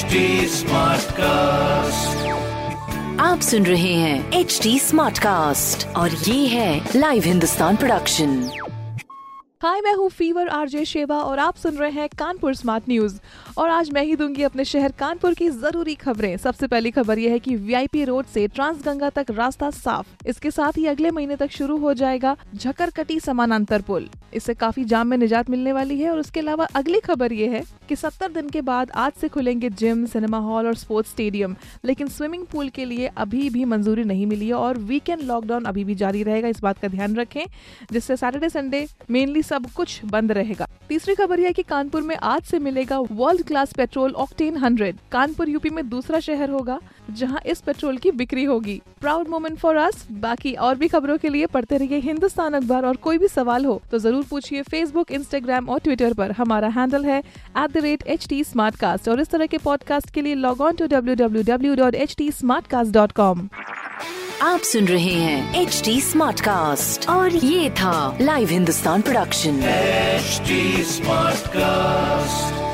HD cast आप सुन रहे हैं एच डी स्मार्ट कास्ट और ये है लाइव हिंदुस्तान प्रोडक्शन हाय मैं हूँ फीवर आरजे शेबा और आप सुन रहे हैं कानपुर स्मार्ट न्यूज़ और आज मैं ही दूँगी अपने शहर कानपुर की ज़रूरी खबरें। सबसे पहली खबर यह है कि वीआईपी रोड से ट्रांसगंगा तक रास्ता साफ़। इसके साथ ही अगले महीने तक शुरू हो जाएगा झकरकटी समानांतर पुल। इससे काफ़ी जाम में निजात मिलने वाली है और उसके अलावा अगली खबर ये है कि 70 दिन के बाद आज से खुलेंगे जिम सिनेमा हॉल और स्पोर्ट्स स्टेडियम लेकिन स्विमिंग पूल के लिए अभी भी मंजूरी नहीं मिली है और वीकेंड लॉकडाउन अभी भी जारी रहेगा। इस बात का ध्यान रखें, जिससे सैटरडे संडे मेनली सब कुछ बंद रहेगा। तीसरी खबर यह कि कानपुर में आज से मिलेगा world class petrol octane hundred Kanpur UP में दूसरा शहर होगा, जहाँ इस पेट्रोल की बिक्री होगी। प्राउड मोमेंट फॉर अस बाकी और भी खबरों के लिए पढ़ते रहिए हिंदुस्तान अखबार और कोई भी सवाल हो तो ज़रूर पूछिए फेसबुक इंस्टाग्राम और ट्विटर पर। हमारा हैंडल है at the rate H T और इस तरह के पॉडकास्ट के लिए log on to W W W dot H T dot com आप सुन रहे हैं एच डी स्मार्ट कास्ट और ये था live Hindustan production HD Smartcast.